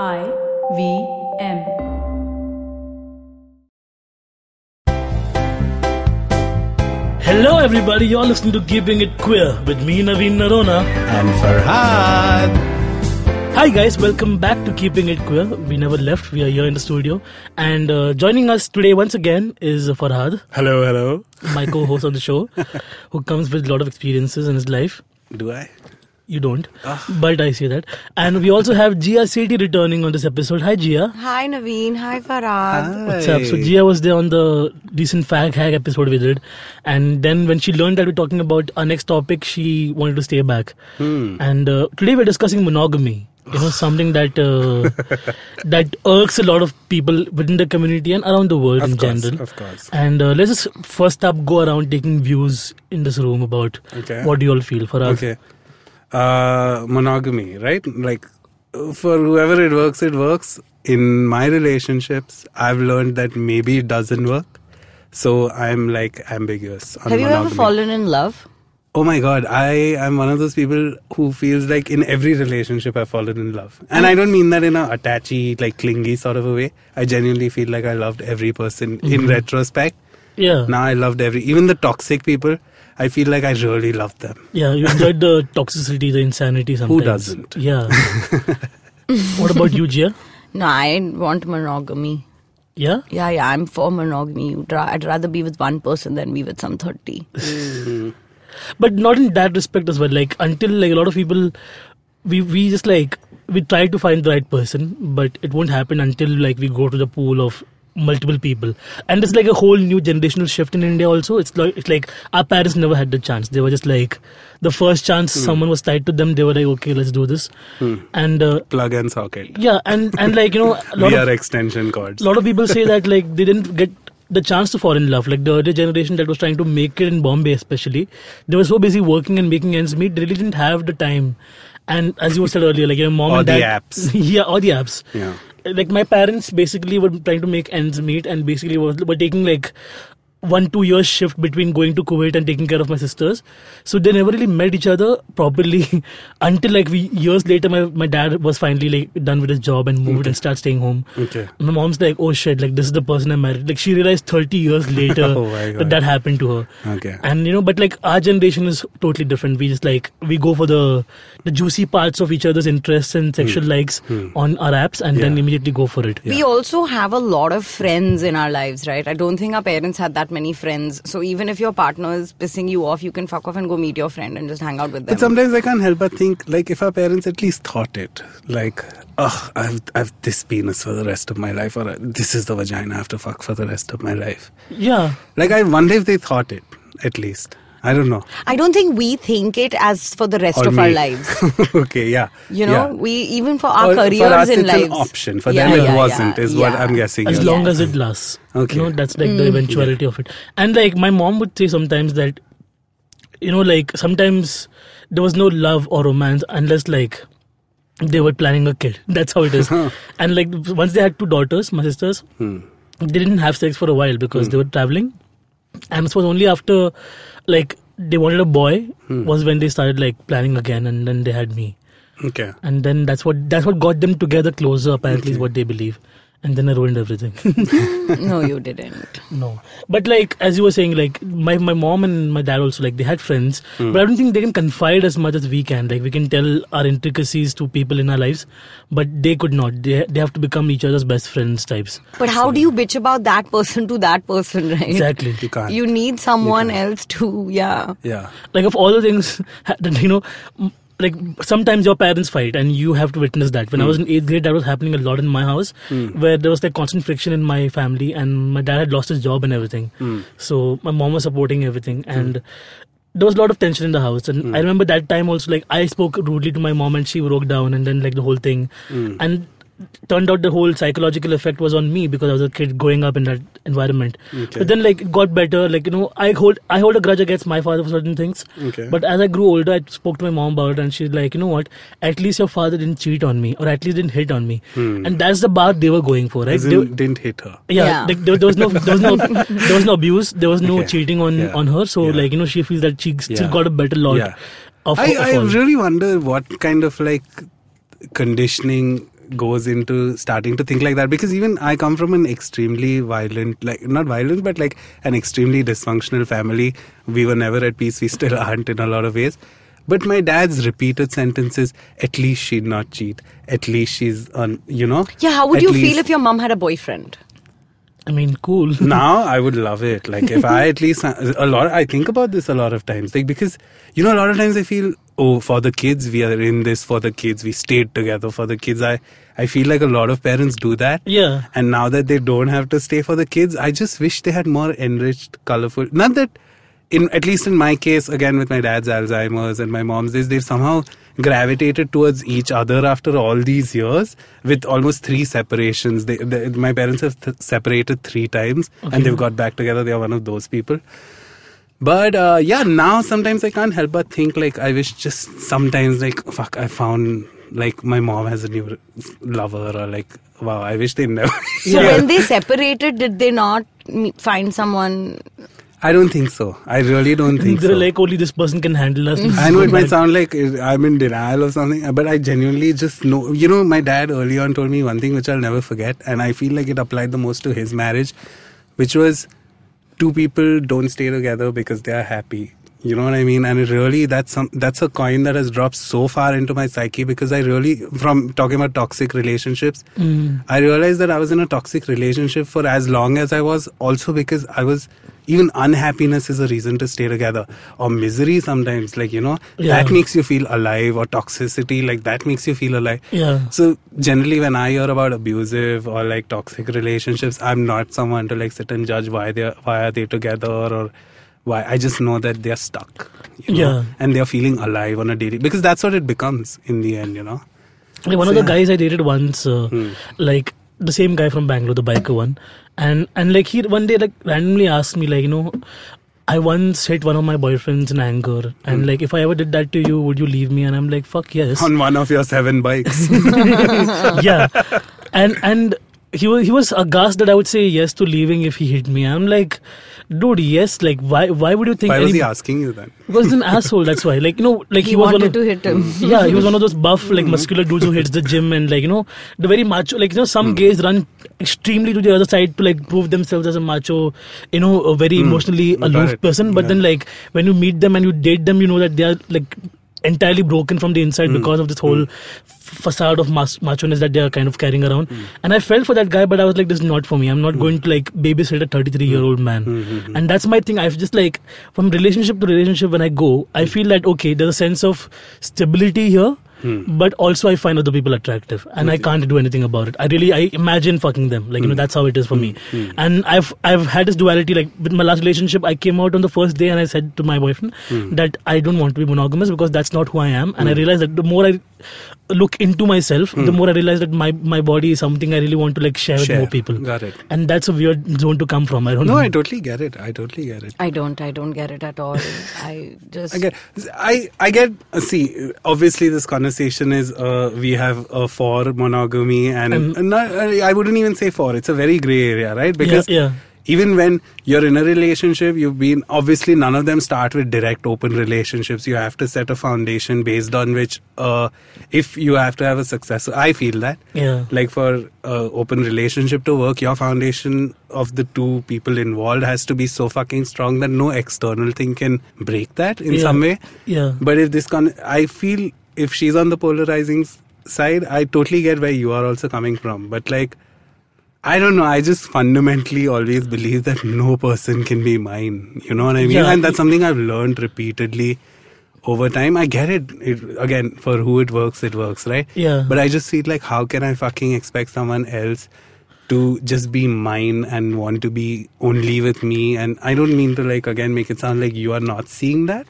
I V M. Hello, everybody. You're listening to Keeping It Queer with me, Naveen Noronha. And Farhad. Hi, guys. Welcome back to Keeping It Queer. We never left. We are here in the studio. And uh, joining us today, once again, is Farhad, Hello, hello. my co host on the show, who comes with a lot of experiences in his life. Do I? You don't, but I see that. And we also have Gia Sethi returning on this episode. Hi, Gia. Hi Naveen, hi Farhad. What's up? So Gia was there on the recent fag hag episode we did, and then when she learned that we're talking about our next topic, she wanted to stay back. Hmm. And uh, today we're discussing monogamy. You know, something that uh, that irks a lot of people within the community and around the world in Of course, general. of course. And uh, let's just first up go around taking views in this room about Okay. what do you all feel for us. Okay. Uh, monogamy, right? Like, for whoever it works, it works. In my relationships, I've learned that maybe it doesn't work. So I'm like ambiguous. On Have you ever fallen in love? Oh my god, I am one of those people who feels like in every relationship I've fallen in love. And I don't mean that in a attachy, like clingy sort of a way. I genuinely feel like I loved every person in retrospect. Yeah, Now I loved every, even the toxic people. I feel like I really love them. yeah. You enjoyed the toxicity, the insanity. Sometimes. Who doesn't? Yeah. what about you, Gia? No, I want monogamy. Yeah. Yeah, yeah, I'm for monogamy. I'd rather be with one person than be with some 30. Hmm. but not in that respect as well like until like a lot of people we we just like we try to find the right person but it won't happen until like we go to the pool of multiple people. And it's like a whole new generational shift in india also. It's like it's like our parents never had the chance. They were just like the first chance someone was tied to them they were like okay let's do this. And uh, Plug and socket. yeah and and like you know a lot We of are extension cords. a lot of people say that like they didn't get the chance to fall in love. Like the earlier generation that was trying to make it in bombay especially they were so busy working and making ends meet they really didn't have the time. And as you said earlier like your mom Or and the dad apps. yeah or the apps. Yeah. Like my parents basically were trying to make ends meet and basically were, were taking like one two years shift between going to Kuwait and taking care of my sisters, so they never really met each other properly until like we years later. My my dad was finally like done with his job and moved and started staying home. Okay. My mom's like, oh shit, like this is the person I married. Like she realized 30 years later Oh that that happened to her. Okay. And you know, but like our generation is totally different. We just like we go for the the juicy parts of each other's interests and sexual likes on our apps, and then Hmm. Immediately go for it. We also have a lot of friends in our lives, right? I don't think our parents had that many friends. So even if your partner is pissing you off, you can fuck off and go meet your friend and just hang out with them. But sometimes I can't help but think, like, if our parents at least thought it, like, oh, I've, I've this penis for the rest of my life, or this is the vagina I have to fuck for the rest of my life. Yeah. Like, I wonder if they thought it, at least. I don't know. I don't think we think it as for the rest Or of our lives. okay, yeah. You know, yeah. we even for our Or careers for us, in it's lives. an option. For Yeah, them, it wasn't, yeah, is what. I'm guessing. as long saying. as it lasts. Okay. You know, that's like Mm. the eventuality of it. And like my mom would say sometimes that, you know, like sometimes there was no love or romance unless like they were planning a kid. That's how it is. and like once they had two daughters, my sisters, Hmm. they didn't have sex for a while because they were traveling. And it was only after like they wanted a boy Hmm. was when they started like planning again and then they had me. Okay. And then that's what that's what got them together closer apparently is what they believe. And then I ruined everything. no, you didn't. No, but like as you were saying, like my my mom and my dad also like they had friends, Hmm. but I don't think they can confide as much as we can. Like we can tell our intricacies to people in our lives, but they could not. They they have to become each other's best friends types. But how do you bitch about that person to that person, right? Exactly. You can't. You need someone else to, yeah. yeah. Like of all the things that you know. Like sometimes your parents fight and you have to witness that. When I was hmm. in eighth grade, that was happening a lot in my house, hmm. where there was like constant friction in my family, and my dad had lost his job and everything. Hmm. So my mom was supporting everything, and there was a lot of tension in the house. And I remember that time also, like I spoke rudely to my mom, and she broke down, and then like the whole thing, and turned out the whole psychological effect was on me because I was a kid growing up in that environment. Okay. But then like it got better. Like you know, I hold I hold a grudge against my father for certain things. Okay. But as I grew older, I spoke to my mom about it, and she's like, you know what? At least your father didn't cheat on me, or at least didn't hit on me, hmm. and that's the bar they were going for, right? They- didn't hit her. yeah, Yeah. Like, there, there was no, there was no, there was no abuse. There was no Okay. cheating on Yeah. on her. So Yeah. like you know, she feels that she still Yeah. got a better lot Yeah. of, I, of I all. really wonder what kind of like conditioning goes into starting to think like that because even I come from an extremely violent, like not violent, but like an extremely dysfunctional family. We were never at peace. We still aren't in a lot of ways. But my dad's repeated sentences, at least she'd not cheat. At least she's on, you know. Yeah, how would you least- feel if your mom had a boyfriend? I mean, cool. now I would love it. Like if I at least a lot. I think about this a lot of times. Like because you know a lot of times I feel oh for the kids we are in this for the kids we stayed together for the kids. I I feel like a lot of parents do that. Yeah. And now that they don't have to stay for the kids, I just wish they had more enriched, colorful. Not that. In, at least in my case, again with my dad's Alzheimer's and my mom's, this they've somehow gravitated towards each other after all these years with almost three separations. They, they, my parents have th- separated three times and they've got back together. They are one of those people. But uh, yeah, now sometimes I can't help but think like I wish just sometimes like fuck I found like my mom has a new lover or like wow I wish they never. So Yeah. when they separated, did they not find someone? I don't think so. I really don't think They're so. like only this person can handle us. I know it might sound like I'm in denial or something, but I genuinely just know. You know, my dad early on told me one thing which I'll never forget, and I feel like it applied the most to his marriage, which was two people don't stay together because they are happy. You know what I mean? And it really that's some that's a coin that has dropped so far into my psyche because I really from talking about toxic relationships, mm. I realized that I was in a toxic relationship for as long as I was also because I was even unhappiness is a reason to stay together or misery sometimes like you know Yeah. that makes you feel alive or toxicity like that makes you feel alive Yeah. so generally when i hear about abusive or like toxic relationships i'm not someone to like sit and judge why they are why are they together or why i just know that they're stuck you know, Yeah. and they're feeling alive on a daily because that's what it becomes in the end you know Like one of the yeah. guys I dated once, uh, Hmm. like the same guy from Bangalore, the biker one, and and like he one day like randomly asked me like you know, I once hit one of my boyfriends in anger, and like if I ever did that to you, would you leave me? And I'm like, fuck yes, on one of your seven bikes yeah, and and he was he was aghast that I would say yes to leaving if he hit me. I'm like, dude, yes, like why why would you think? why was any- he asking you then He was an asshole. That's why. Like you know, like he, He, was one wanted of, to hit him. yeah, he was one of those buff, like mm-hmm. muscular dudes who hits the gym and like you know the very macho. Like you know, some mm. gays run extremely to the other side to like prove themselves as a macho, you know, a very mm. emotionally Got aloof person. But Yeah. then like when you meet them and you date them, you know that they are like entirely broken from the inside hmm. because of this whole hmm. f- facade of mas- macho-ness that they are kind of carrying around. Hmm. And I felt for that guy, but I was like, this is not for me. I'm not going to like babysit a 33 year old man. And that's my thing. I've just like from relationship to relationship when I go, I feel that okay, there's a sense of stability here. Hmm. But also, I find other people attractive, and I hmm. can't do anything about it. I really, I imagine fucking them, like you know, hmm. that's how it is for me. And I've, I've had this duality. Like with my last relationship, I came out on the first day, and I said to my boyfriend that I don't want to be monogamous because that's not who I am. And I realized that the more I look into myself, the more I realize that my my body is something I really want to like share, with more people. Got it. And that's a weird zone to come from. I don't no know. i totally get it i totally get it I don't. I don't get it at all. I just. I get, I, I get. See, obviously, this conversation is uh, we have uh, for monogamy, and, Um, and not, I wouldn't even say for. It's a very gray area, right? Because yeah. Even when you're in a relationship, you've been obviously none of them start with direct open relationships. You have to set a foundation based on which, uh, if you have to have a success, I feel that Yeah. like for uh, open relationship to work your foundation of the two people involved has to be so fucking strong that no external thing can break that in Yeah. some way Yeah. but if this con i feel if she's on the polarizing side i totally get where you are also coming from but like I don't know. I just fundamentally always believe that no person can be mine. You know what I mean? Yeah. And that's something I've learned repeatedly over time. I get it. it. Again, for who it works, it works, right? Yeah. But I just feel like, how can I fucking expect someone else to just be mine and want to be only with me? And I don't mean to, like, again, make it sound like you are not seeing that.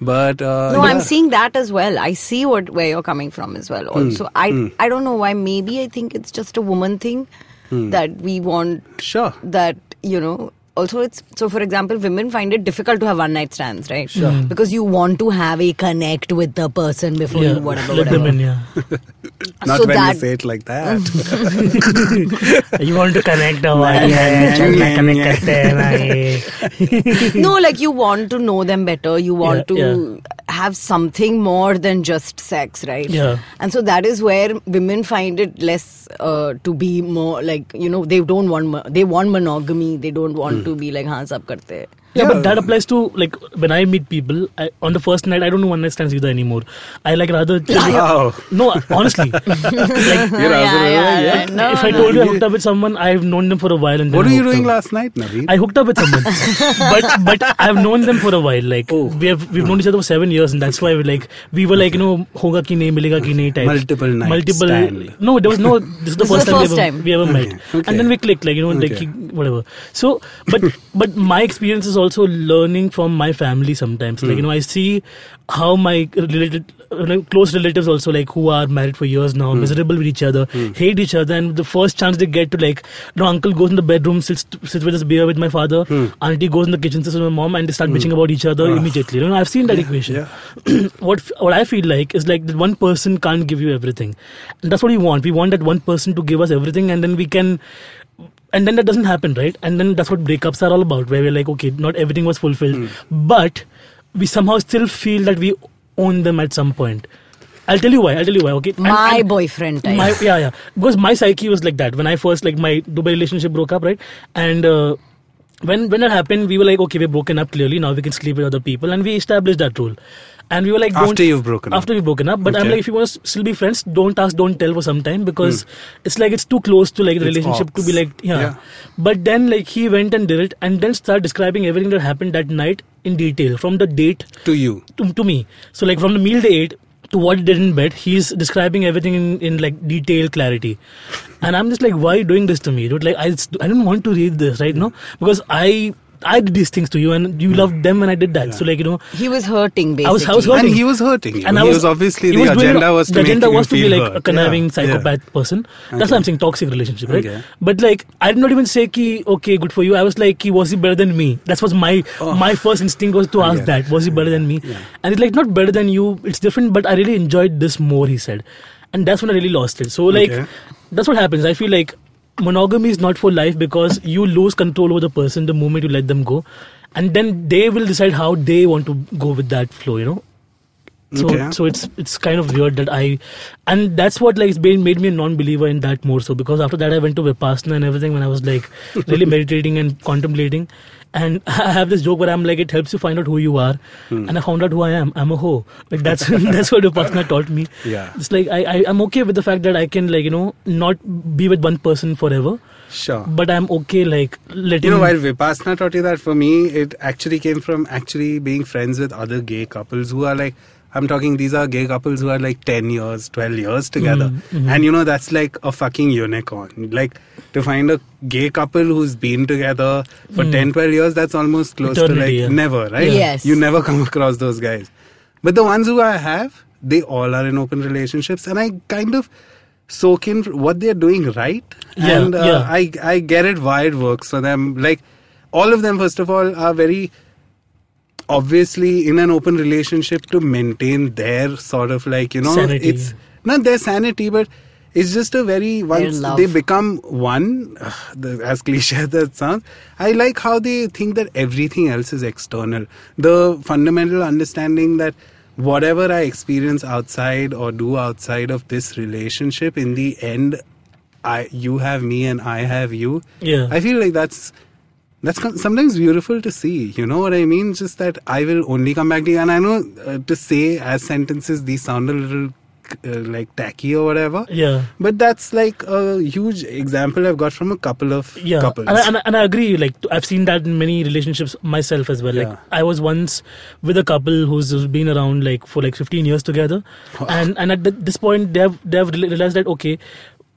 But uh, No, I'm seeing that as well. I see what where you're coming from as well. Hmm. Also, I I don't know why. Maybe I think it's just a woman thing Hmm. that we want Sure. that you know. Also, it's so. For example, women find it difficult to have one night stands, right? Sure. Because you want to have a connect with the person before yeah. you whatever. Let whatever. them in, yeah. Not so when that- you say it like that. you want to connect the body no, like you want to know them better. You want Yeah, to have something more than just sex, right? Yeah. And so that is where women find it less uh, to be more like you know they don't want they want monogamy. They don't want to be like हाँ सब करते हैं। Yeah, Yeah. but that applies to like when I meet people I, on the first night. I don't know one night stands either anymore. I like rather. Wow. No, honestly, like You're yeah, also- yeah, yeah. No, if I no. told you I hooked up with someone, I've known them for a while. And What were you doing up. last night, Naveed? I hooked up with someone, but but I've known them for a while. Like Oh. we have we've known each other for seven years, and that's why we like we were like you know hoga ki nahi milega ki nahi type. Multiple night multiple. stand. No, there was no. This is the This first is the time, first we ever, time. we ever Okay, met, okay. and then we clicked like you know Okay. he- whatever. So, but but my experience is also learning from my family sometimes. Like you know I see how my related. uh, like, close relatives also like who are married for years now hmm. miserable with each other hmm. hate each other and the first chance they get to like you know uncle goes in the bedroom sits sits with his beer with my father hmm. auntie goes in the kitchen sits with my mom and they start bitching about each other ah. immediately. You know i've seen that equation. what what i feel like is like that one person can't give you everything. And that's what we want. We want that one person to give us everything and then we can and then that doesn't happen right and then that's what breakups are all about where we're like okay not everything was fulfilled but we somehow still feel that we own them at some point i'll tell you why i'll tell you why okay And- My and- boyfriend type. my, yeah, yeah. Because my psyche was like that when I first like my Dubai relationship broke up, right? And uh, when when that happened, we were like, okay, we're broken up. Clearly, now we can sleep with other people, and we established that rule. And we were like, don't, After you've broken up. After we've broken up, but I'm like, if you want to still be friends, don't ask, don't tell for some time because it's like it's too close to like the Hmm. It's relationship to be like, yeah. Yeah. But then like he went and did it, and then started describing everything that happened that night in detail from the date to you. to, to me. So like from the meal they ate to what he did in bed, he's describing everything in, in like detail clarity. And I'm just like, why are you doing this to me? Dude, like I, I don't want to read this right now because I I did these things to you and you loved hmm. them and I did that. So like you know, He was hurting basically. I was I was hurting. And he was hurting you. And he I was, obviously the was doing agenda was to the make agenda was to be feel like a conniving Yeah, psychopath person. That's Okay. what I'm saying, toxic relationship, right? Okay. But like I did not even say ki okay, good for you. I was like, ki, was he better than me? That was my oh. my first instinct was to ask Yeah. that. Was he better than me? Yeah. And it's like not better than you. It's different, but I really enjoyed this more. He said, and that's when I really lost it. So like Okay. that's what happens. I feel like monogamy is not for life because you lose control over the person the moment you let them go, and then they will decide how they want to go with that flow. You know. So Okay. so it's it's kind of weird that I, and that's what like it's been made me a non-believer in that more so because after that I went to vipassana and everything when I was like really meditating and contemplating, and I have this joke where I'm like it helps you find out who you are, Hmm. and I found out who I am. I'm a hoe. Like that's that's what vipassana taught me. Yeah. It's like I, I I'm okay with the fact that I can like you know not be with one person forever, Sure. but I'm okay like letting You know, while Vipassana taught you that, for me, it actually came from actually being friends with other gay couples who are like, I'm talking, these are gay couples who are like 10 years, 12 years together. Mm-hmm. And you know, that's like a fucking unicorn. Like, to find a gay couple who's been together for 10, 12 years, that's almost close to like Mm. Yeah. never, right? Yeah. Yes. You never come across those guys. But the ones who I have, they all are in open relationships. And I kind of soak in what they're doing right. Yeah, and uh, yeah. I, I get it why it works for them. Like, all of them, first of all, are very obviously in an open relationship to maintain their sort of like, you know, Sanity. it's not their sanity, but it's just a very, once they become one, ugh, the, as cliche that sounds, I like how they think that everything else is external. The fundamental understanding that whatever I experience outside or do outside of this relationship, in the end, I you have me and I have you. Yeah. I feel like that's that's sometimes beautiful to see. You know what I mean? Just that I will only come back to you. And I know uh, to say as sentences these sound a little uh, like tacky or whatever. yeah. But that's like a huge example I've got from a couple of yeah couples. And, I- and, I- and i agree like i've seen that in many relationships myself as well like Yeah. i was once with a couple who's been around like for like 15 years together and and at this point they have they have realized that okay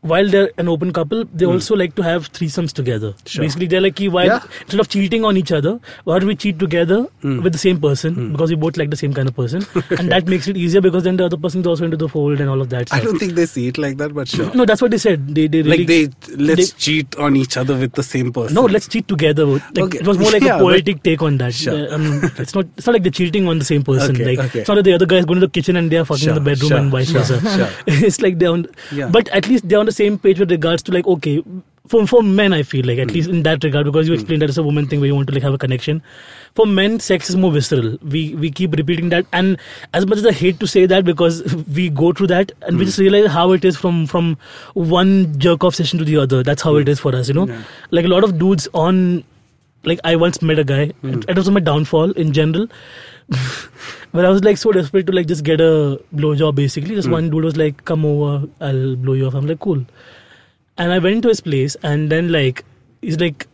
while they're an open couple, they also like to have threesomes together. Sure. Basically, they're like, "Ki, why Yeah. instead of cheating on each other, why don't we cheat together Hmm. with the same person because we both like the same kind of person, and that makes it easier because then the other person is also into the fold and all of that. I don't think they see it like that, but sure. No, that's what they said. They they really like they let's they- cheat on each other with the same person. no, let's cheat together. Like, Okay. It was more like Yeah, a poetic take on that. Sure. Uh, um, it's not. It's not like they're cheating on the same person. Okay, like okay. it's not that the other guy is going to the kitchen and they are fucking in the bedroom sure, and vice versa. sure. it's like they're on. Yeah. But at least they're on the same page with regards to like okay, for for men, I feel like at least in that regard, because you explained that it's a woman thing where you want to like have a connection. For men, sex is more visceral. We we keep repeating that, and as much as I hate to say that, because we go through that, and we just hmm. realize how it is from from one jerk off session to the other. That's how it is for us, you know. Yeah. Like a lot of dudes on, like I once met a guy. Hmm. It, it was my downfall in general. But I was like so desperate to like just get a blowjob basically. Just hmm. one dude was like, "Come over, I'll blow you off." I'm like, "Cool." And I went to his place, and then like he's like,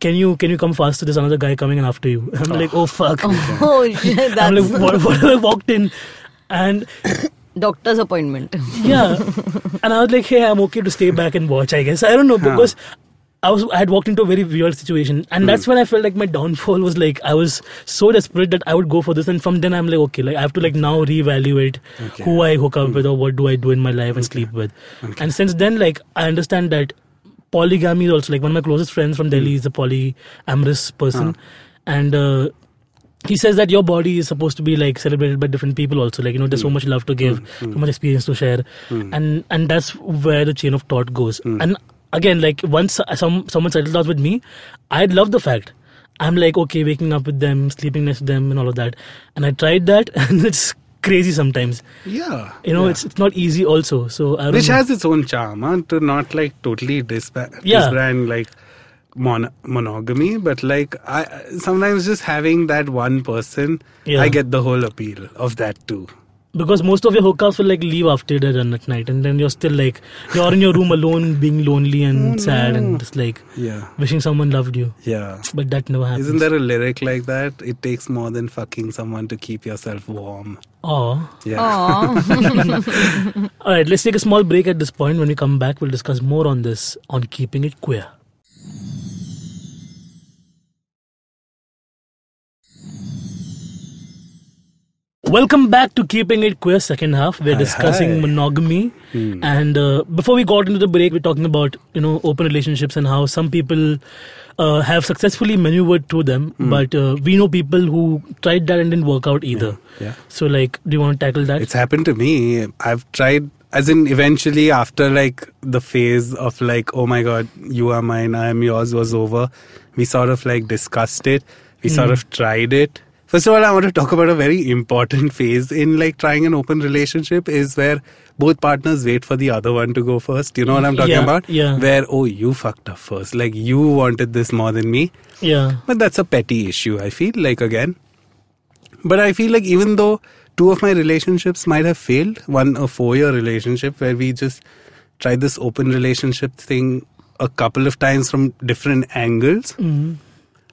"Can you can you come faster? There's another guy coming in after you." I'm like, "Oh fuck!" Oh, oh shit, I'm that's like, what, what? I walked in, and doctor's appointment. yeah, and I was like, "Hey, I'm okay to stay back and watch." I guess I don't know because. I was I had walked into a very weird situation, and that's when I felt like my downfall was like I was so desperate that I would go for this, and from then I'm like okay, like I have to like now reevaluate Okay. who I hook up hmm. with or what do I do in my life and sleep with, Okay. and since then like I understand that polygamy is also like one of my closest friends from Delhi hmm. is a polyamorous person, and. uh he says that your body is supposed to be like celebrated by different people also. Like you know there's so hmm. much love to give so much experience to share. And and that's where the chain of thought goes. And again like once some someone settles down with me i love the fact i'm like okay waking up with them sleeping next to them and all of that and i tried that and it's crazy sometimes Yeah. you know yeah. it's it's not easy also so which know. has its own charm, huh? to not like totally disband, Yeah. like mon- monogamy, but like I sometimes just having that one person, Yeah. I get the whole appeal of that too. Because most of your hookups will like leave after they're done at night and then you're still like you're in your room alone being lonely and oh, sad and just like Yeah, wishing someone loved you yeah. but that never happens Isn't there a lyric like that? It takes more than fucking someone to keep yourself warm. oh Yeah. All right, let's take a small break at this point. When we come back, we'll discuss more on this on keeping it queer. Welcome back to Keeping It Queer second half. We're Hi, discussing hi. monogamy, Hmm. and uh, before we got into the break, we're talking about you know open relationships and how some people uh, have successfully maneuvered through them, but uh, we know people who tried that and didn't work out either. Hmm. Yeah. So, like, do you want to tackle that? It's happened to me. I've tried, as in, eventually, after like the phase of like, oh my god, you are mine, I am yours was over, we sort of like discussed it. We sort of tried it. First of all, I want to talk about a very important phase in like trying an open relationship is where both partners wait for the other one to go first. You know what I'm talking Yeah, about? yeah. Where, oh, you fucked up first. Like, you wanted this more than me. yeah. But that's a petty issue, I feel like again. But I feel like even though two of my relationships might have failed, one a four year relationship where we just tried this open relationship thing a couple of times from different angles, Mhm.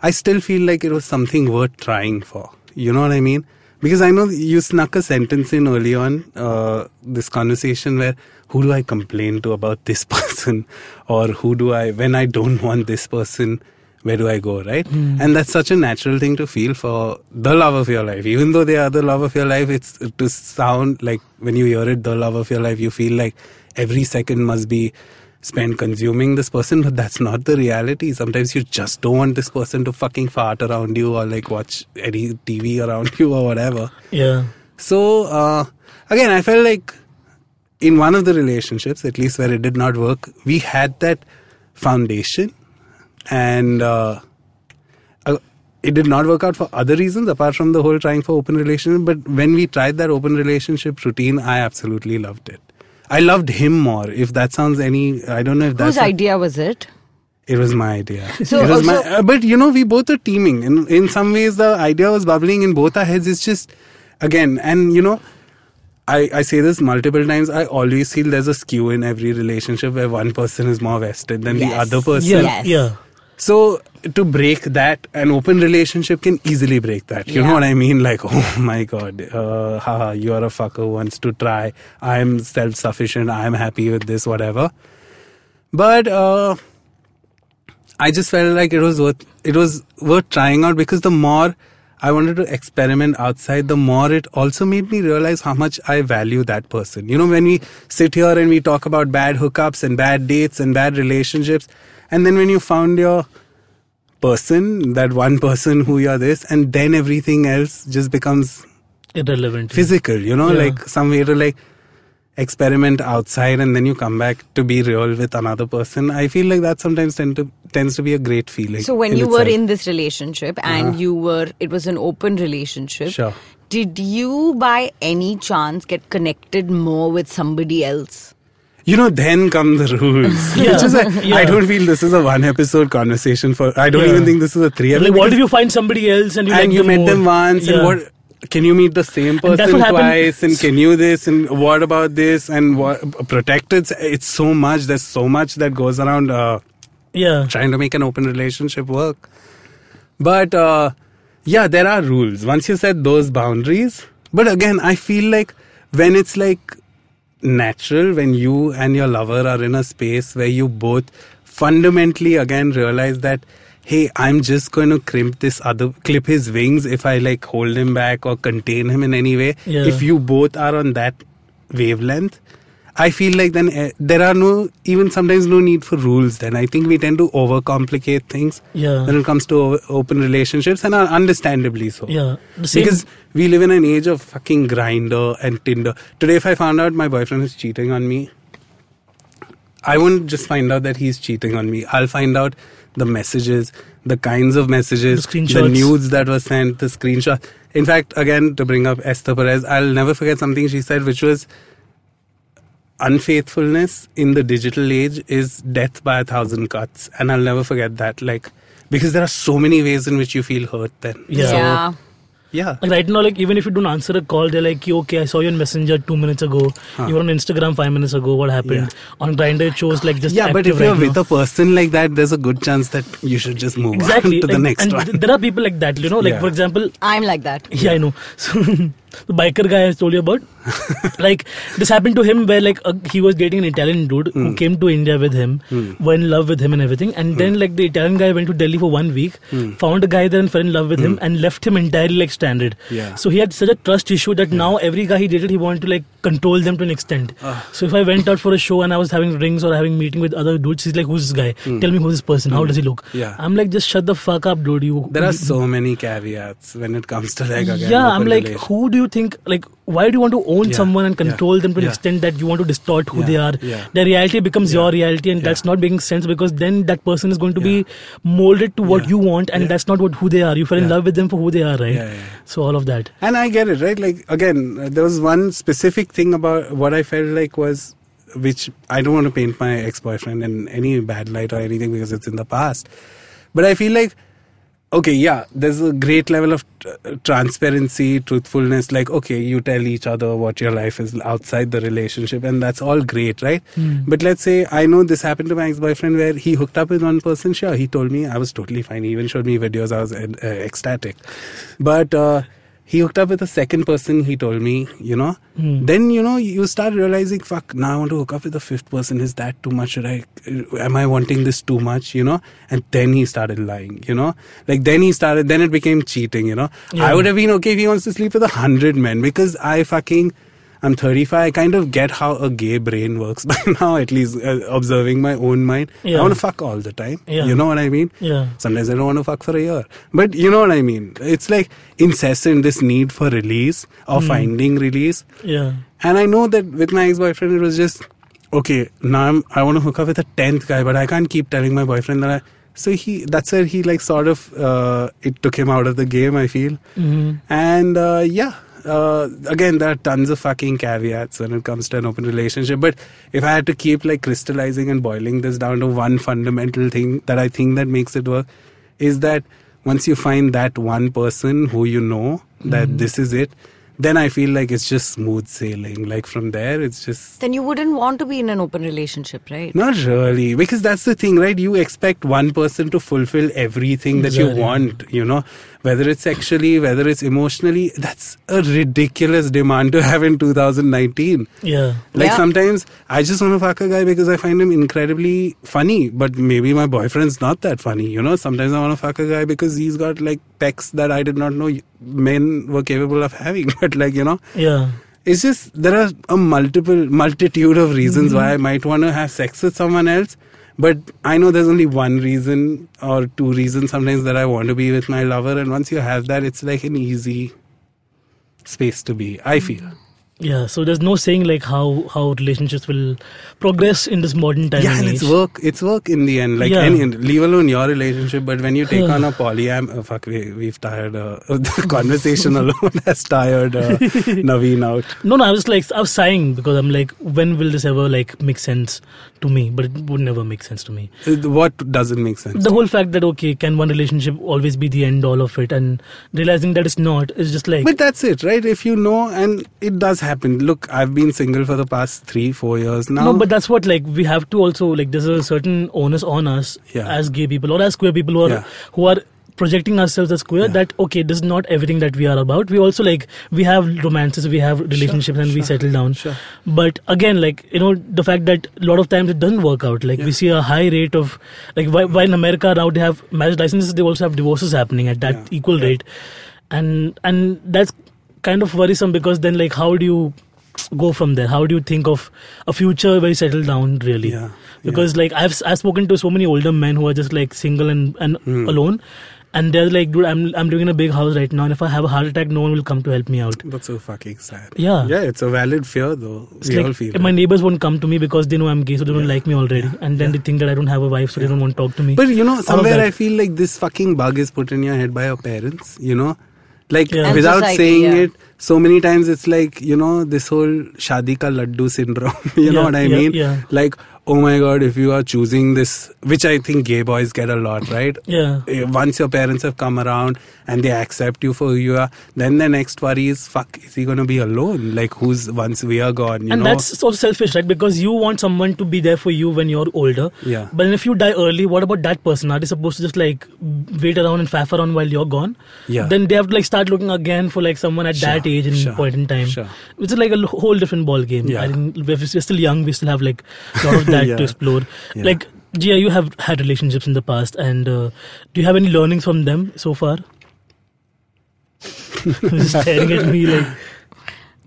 I still feel like it was something worth trying for. You know what I mean? Because I know you snuck a sentence in early on uh, this conversation where who do I complain to about this person, or who do I when I don't want this person, where do I go, right? And that's such a natural thing to feel for the love of your life. Even though they are the love of your life, it's to sound like when you hear it, the love of your life, you feel like every second must be spent consuming this person, but that's not the reality. Sometimes you just don't want this person to fucking fart around you or like watch any TV around you or whatever. Yeah. So, uh, again, I felt like in one of the relationships, at least where it did not work, we had that foundation and uh, uh, it did not work out for other reasons apart from the whole trying for open relationship. But when we tried that open relationship routine, I absolutely loved it. I loved him more. If that sounds any, I don't know if that's Whose a- idea was it? it was my idea. So- it was my, so- uh, but you know, we both are teaming. In in some ways, the idea was bubbling in both our heads. It's just, again, and you know, I I say this multiple times. I always feel there's a skew in every relationship where one person is more vested than the other person. Yeah. Yes. Yeah. So to break that, an open relationship can easily break that. You know what I mean? Like, oh my god, uh, haha, you are a fucker who wants to try. I'm self-sufficient. I'm happy with this, whatever. But uh, I just felt like it was worth it was worth trying out because the more I wanted to experiment outside, the more it also made me realize how much I value that person. You know, when we sit here and we talk about bad hookups and bad dates and bad relationships, and then when you found your person, that one person who you're this, and then everything else just becomes Irrelevant. physical, you know, Yeah. like some way to like experiment outside and then you come back to be real with another person. I feel like that sometimes tend to tends to be a great feeling. So when in you were in this relationship and Uh-huh. you were, it was an open relationship. Sure. Did you, by any chance, get connected more with somebody else? You know, then come the rules. Yeah. Which is a, Yeah. I don't feel this is a one episode conversation for. I don't Yeah. even think this is a three episode. Like, what if you find somebody else and you and like you them met them once and what can you meet the same person twice and can you this and what about this and what protected it's so much there's so much that goes around uh, Yeah. trying to make an open relationship work but uh, yeah there are rules once you set those boundaries but again i feel like when it's like natural when you and your lover are in a space where you both fundamentally again realize that hey i'm just going to crimp this other clip his wings if i like hold him back or contain him in any way Yeah. if you both are on that wavelength i feel like then uh, there are no even sometimes no need for rules then i think we tend to overcomplicate things Yeah. when it comes to open relationships and are understandably so Yeah. Because we live in an age of fucking Grindr and Tinder. Today, if I found out my boyfriend is cheating on me, I won't just find out that he's cheating on me. I'll find out the messages, the kinds of messages, The screenshots. nudes that were sent, the screenshot. In fact, again, to bring up Esther Perel, I'll never forget something she said, which was unfaithfulness in the digital age is death by a thousand cuts. And I'll never forget that. Like, because there are so many ways in which you feel hurt then. Yeah. Yeah. Yeah. Like right now, like even if you don't answer a call, they're like, "Okay, I saw you on Messenger two minutes ago. You were on Instagram five minutes ago. What happened?" On Grindr, it shows like just yeah, but if you're right with now. a person like that, there's a good chance that you should just move exactly on to the next and one. th- there are people like that, you know. Like Yeah. for example, I'm like that. yeah, I know. So the biker guy I told you about, like this happened to him where like uh, he was dating an Italian dude Hmm. who came to India with him, were in love with him and everything, and Hmm. then like the Italian guy went to Delhi for one week, found a guy there and fell in love with him, and left him entirely like stranded. Hmm. Yeah. So he had such a trust issue that now every guy he dated he wanted to like control them to an extent. So if I went out for a show and I was having rings or having meeting with other dudes, he's like, "Who's this guy? Tell me who's this person? How does he look?" Hmm. Yeah. I'm like, "Just shut the fuck up, dude. You." there are so many caveats when it comes to like again. yeah, I'm like, relation- who do you think? Like, why do you want to own Yeah, someone and yeah, control them to an yeah. extent that you want to distort who Yeah, they are? yeah. Their reality becomes Yeah, your reality, and yeah. that's not making sense because then that person is going to Yeah. be molded to what Yeah, you want, and yeah. that's not what who they are. You fell in Yeah. love with them for who they are, right? Yeah, yeah, yeah. So all of that. And I get it, right? Like again, uh, there was one specific thing about what I felt like was, which I don't want to paint my ex-boyfriend in any bad light or anything because it's in the past, but I feel like, okay, yeah, there's a great level of uh, transparency, truthfulness. Like, okay, you tell each other what your life is outside the relationship, and that's all great, right? But let's say I know this happened to my ex-boyfriend where he hooked up with one person. Sure, he told me I was totally fine. He even showed me videos. I was uh, ecstatic, but. Uh, he hooked up with a second person he told me you know. Hmm. Then you know you start realizing fuck now i want to hook up with a fifth person. Is that too much? Should i am i wanting this too much you know? And then he started lying you know? Like then he started then it became cheating you know? Yeah. i would have been okay if he wants to sleep with a hundred men because i fucking I'm 35. I kind of get how a gay brain works by now, at least uh, observing my own mind. Yeah. I want to fuck all the time. Yeah. You know what I mean? Yeah. Sometimes I don't want to fuck for a year. But you know what I mean? It's like incessant, this need for release or Hmm. finding release. Yeah. And I know that with my ex boyfriend, it was just, okay, now I'm, I want to hook up with a 10th guy, but I can't keep telling my boyfriend that I. So he, that's where he like sort of, uh, it took him out of the game, I feel. hmm And uh, yeah, uh, again, there are tons of fucking caveats when it comes to an open relationship. But if I had to keep like crystallizing and boiling this down to one fundamental thing that I think that makes it work, is that once you find that one person who you know that this is it, then I feel like it's just smooth sailing. Like from there, it's just Then you wouldn't want to be in an open relationship, right? not really, because that's the thing, right? You expect one person to fulfill everything that you want, you know, whether it's sexually, whether it's emotionally. That's a ridiculous demand to have in 2019. Yeah. Like Yeah. sometimes I just want to fuck a guy because I find him incredibly funny, but maybe my boyfriend's not that funny, you know. Sometimes I want to fuck a guy because he's got like pecs that I did not know men were capable of having, but like, you know Yeah. it's just there are a multiple multitude of reasons mm-hmm. why I might want to have sex with someone else. But I know there's only one reason or two reasons sometimes that I want to be with my lover, and once you have that, it's like an easy space to be. I feel. Yeah, so there's no saying like how how relationships will progress in this modern time. yeah, and it's age. work. It's work in the end. Like Yeah. any, leave alone your relationship, but when you take on a polyam, oh, fuck, we, we've tired. Uh, the conversation alone has tired uh, Naveen out. No, no, I was like, I was sighing because I'm like, when will this ever like make sense to me? But it would never make sense to me. Uh, What doesn't make sense? The whole fact that okay, can one relationship always be the end all of it, and realizing that it's not is just like, But that's it, right? If you know, and it does happen. Look, I've been single for the past three, four years now. no, but that's what like we have to also like. There's a certain onus on us Yeah. as gay people or as queer people who are Yeah. who are projecting ourselves as queer Yeah. that okay this is not everything that we are about we also like we have romances we have relationships and we settle down sure. but again like you know the fact that a lot of times it doesn't work out like we see a high rate of like why, why in america now they have marriage licenses they also have divorces happening at that Yeah. equal Yeah. rate and and that's kind of worrisome because then like how do you go from there how do you think of a future where you settle down really Yeah, because like I've I've spoken to so many older men who are just like single and and Hmm. alone and they're like dude I'm I'm living in a big house right now and if I have a heart attack no one will come to help me out That's so fucking sad. Yeah. Yeah, it's a valid fear though. it's we all feel if my it. neighbors won't come to me because they know I'm gay so they don't Yeah. like me already and then Yeah. they think that I don't have a wife so they don't want to talk to me But you know, somewhere. I feel like this fucking bug is put in your head by your parents, you know? Like Yeah. Without society, saying yeah. it, so many times it's like, you know, this whole shadi ka laddu syndrome. you know what I yeah, mean? yeah. Like, oh my god, if you are choosing this, which I think gay boys get a lot, right? yeah Eh, Once your parents have come around and they accept you for who you are, then the next worry is, fuck, is he going to be alone? Like, who's once we are gone, you and know? that's also selfish right because you want someone to be there for you when you're older Yeah. but if you die early what about that person are they supposed to just like wait around and faff around while you're gone Yeah. then they have to like start looking again for like someone at that age and sure, point in time sure. which is like a whole different ball game Yeah. I think we're we're still young we still have like a lot of that Yeah. to explore Yeah. like Gia, you have had relationships in the past and uh, do you have any learnings from them so far just staring at me like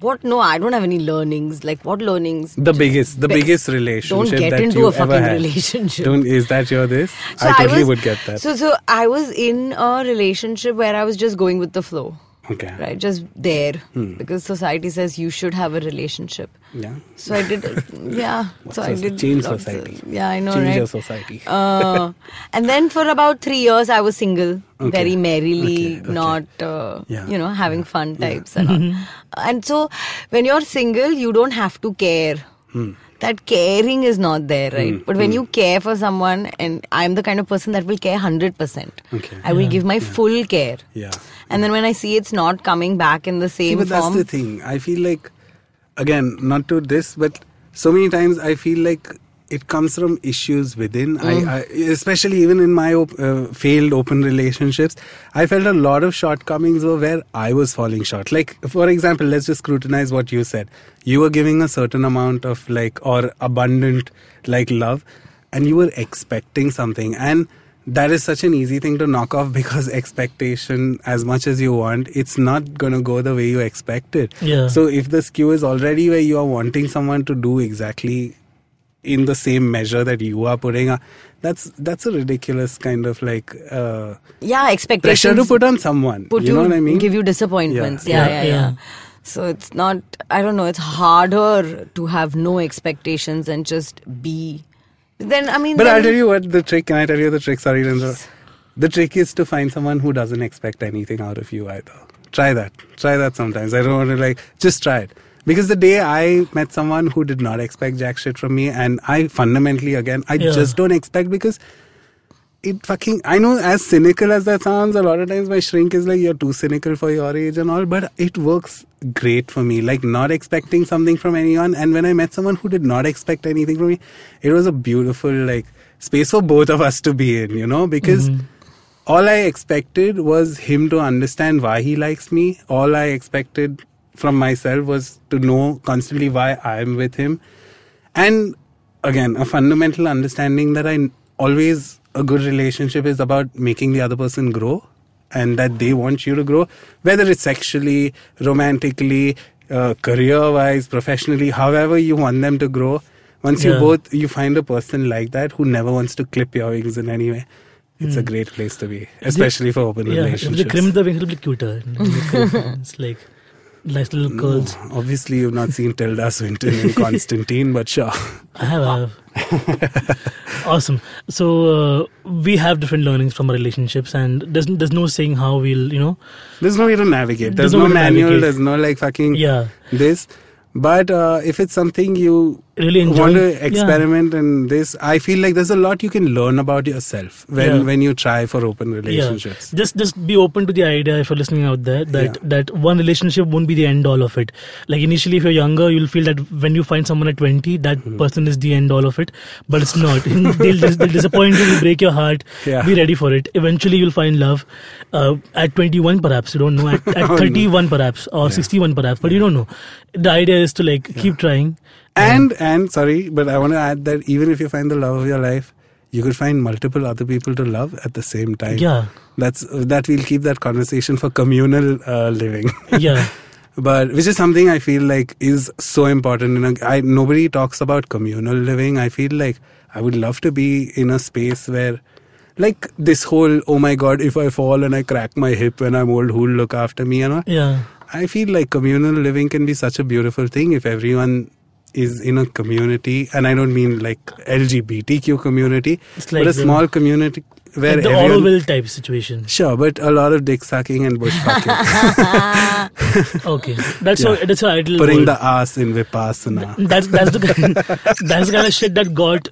What? No, I don't have any learnings. Like, what learnings? the biggest, the Be- biggest relationship Don't get that into you a fucking had. relationship. Don't is that your this? So I totally was- would get that. So, so I was in a relationship where I was just going with the flow, okay. right? Just there Hmm. because society says you should have a relationship. Yeah. So I did, yeah. So I did change society. yeah, I know, Change right? your society. uh, and then for about three years, I was single, Okay. very merrily, Okay, okay. not, uh, Yeah, you know, having yeah, fun yeah. types and all. And so, when you're single, you don't have to care. Hmm. That caring is not there, right? Hmm. But when hmm. you care for someone, and I'm the kind of person that will care 100%. Okay. I will give my full care. Yeah. And then when I see it's not coming back in the See, same but that's form, the thing. I feel like, again, not to this, but so many times I feel like it comes from issues within. I, I, especially even in my op- uh, failed open relationships, I felt a lot of shortcomings were where I was falling short. Like, for example, let's just scrutinize what you said. You were giving a certain amount of like or abundant like love, and you were expecting something and that is such an easy thing to knock off because expectation as much as you want it's not going to go the way you expected Yeah. so if the skew is already where you are wanting someone to do exactly in the same measure that you are putting that's that's a ridiculous kind of like uh, yeah, expectations. pressure to put on someone put you know what i mean give you disappointments Yeah. yeah yeah, Yeah, yeah, yeah. so it's not i don't know it's harder to have no expectations and just be then i mean But I'll tell you what the trick. Can I tell you the trick? Sorry, Rendra. The trick is to find someone who doesn't expect anything out of you either. Try that. Try that sometimes. I don't want to like just try it. Because the day I met someone who did not expect jack shit from me, and I fundamentally again, I Yeah. just don't expect because it fucking I know as cynical as that sounds, a lot of times my shrink is like you're too cynical for your age and all, but it works great for me. Like not expecting something from anyone. And when I met someone who did not expect anything from me, it was a beautiful like space for both of us to be in, you know, because mm-hmm. all I expected was him to understand why he likes me. All I expected from myself was to know constantly why I'm with him. And again, a fundamental understanding that I always, a good relationship is about making the other person grow and that they want you to grow, whether it's sexually, romantically, uh, career wise, professionally, however you want them to grow. Once you both, you find a person like that who never wants to clip your wings in any way. It's a great place to be, especially for open yeah if they crimp the wings it'll be cuter it's like nice little curls. Obviously, you've not seen Tilda Swinton in Constantine, but sure. I have. I have. awesome. So uh, we have different learnings from our relationships, and there's there's no saying how we'll you know. There's no way to navigate. There's, There's no no, manual. navigate. There's no like fucking Yeah. this. But uh, if it's something you Really enjoy. want to Yeah. experiment in this, I feel like there's a lot you can learn about yourself when Yeah. when you try for open relationships. Yeah. Just just be open to the idea if you're listening out there that Yeah. that one relationship won't be the end all of it. Like initially, if you're younger, you'll feel that when you find someone at 20, that Mm-hmm. person is the end all of it. But it's not. they'll, they'll disappoint you. They'll break your heart. Yeah. Be ready for it. Eventually, you'll find love. Uh, at 21, perhaps you don't know. At, at Oh, no. 31, perhaps, or Yeah. 61, perhaps. But you don't know. The idea is to like keep trying. And and sorry, but I want to add that even if you find the love of your life, you could find multiple other people to love at the same time. Yeah. That's that we'll keep that conversation for communal uh, living. Yeah. but which is something I feel like is so important. You know, I nobody talks about communal living. I feel like I would love to be in a space where, like this whole oh my god, if I fall and I crack my hip when I'm old, who'll look after me? You know, Yeah. I feel like communal living can be such a beautiful thing if everyone is in a community, and I don't mean like LGBTQ community, It's like but a small community where Like the everyone. Auroville type situation. Sure, but a lot of dick sucking and bush fucking. Okay. That's Yeah. how that's how ideal putting world. the ass in vipassana. That's that's the that's the kind of shit that got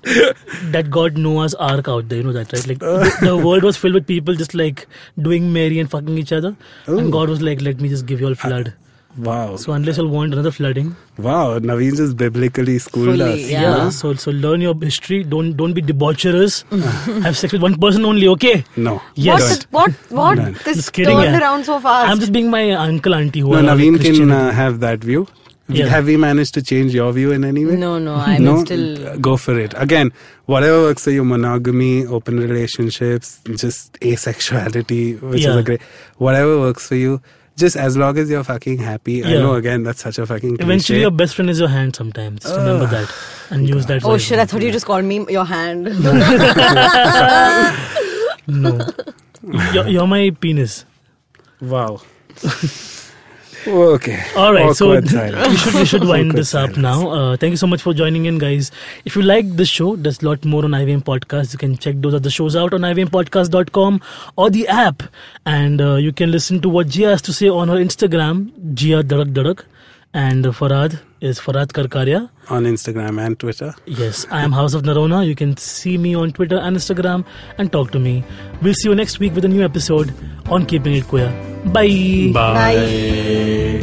that got Noah's Ark out there. You know that, right? Like the, the world was filled with people just like doing merry and fucking each other, Ooh. and God was like, "Let me just give you all flood." Wow. So unless you'll want another flooding, Wow, Naveen just biblically schooled Fully, us. Yeah. yeah. So so learn your history. Don't don't be debaucherous. Have sex with one person only. Okay. No. Yes. What? What? What? None. This Just kidding, turned yeah. around so fast. I'm just being my uncle auntie who No, are all, like, Naveen can uh, have that view. Yeah. Have we managed to change your view in any way? no, no. I'm no, still. go for it. Again, whatever works for you, monogamy, open relationships, just asexuality, which is a great, whatever works for you. Just as long as you're fucking happy. I know, again, that's such a fucking Eventually, your best friend is your hand. Sometimes just remember that and use that. Oh wisely. shit! I thought you just called me your hand. No. you're, you're my penis. Wow. okay. All right, so Awkward we should we should wind this up silence. now. Uh, thank you so much for joining in, guys. If you like this show, there's a lot more on IVM Podcast. You can check those other shows out on ivmpodcast.com or the app, and uh, you can listen to what Jia has to say on her Instagram, Jia Darak Darak, and Farhad is Farhad Karkaria. On Instagram and Twitter. Yes, I am House of Noronha. You can see me on Twitter and Instagram and talk to me. We'll see you next week with a new episode on Keeping It Queer. Bye. Bye. Bye.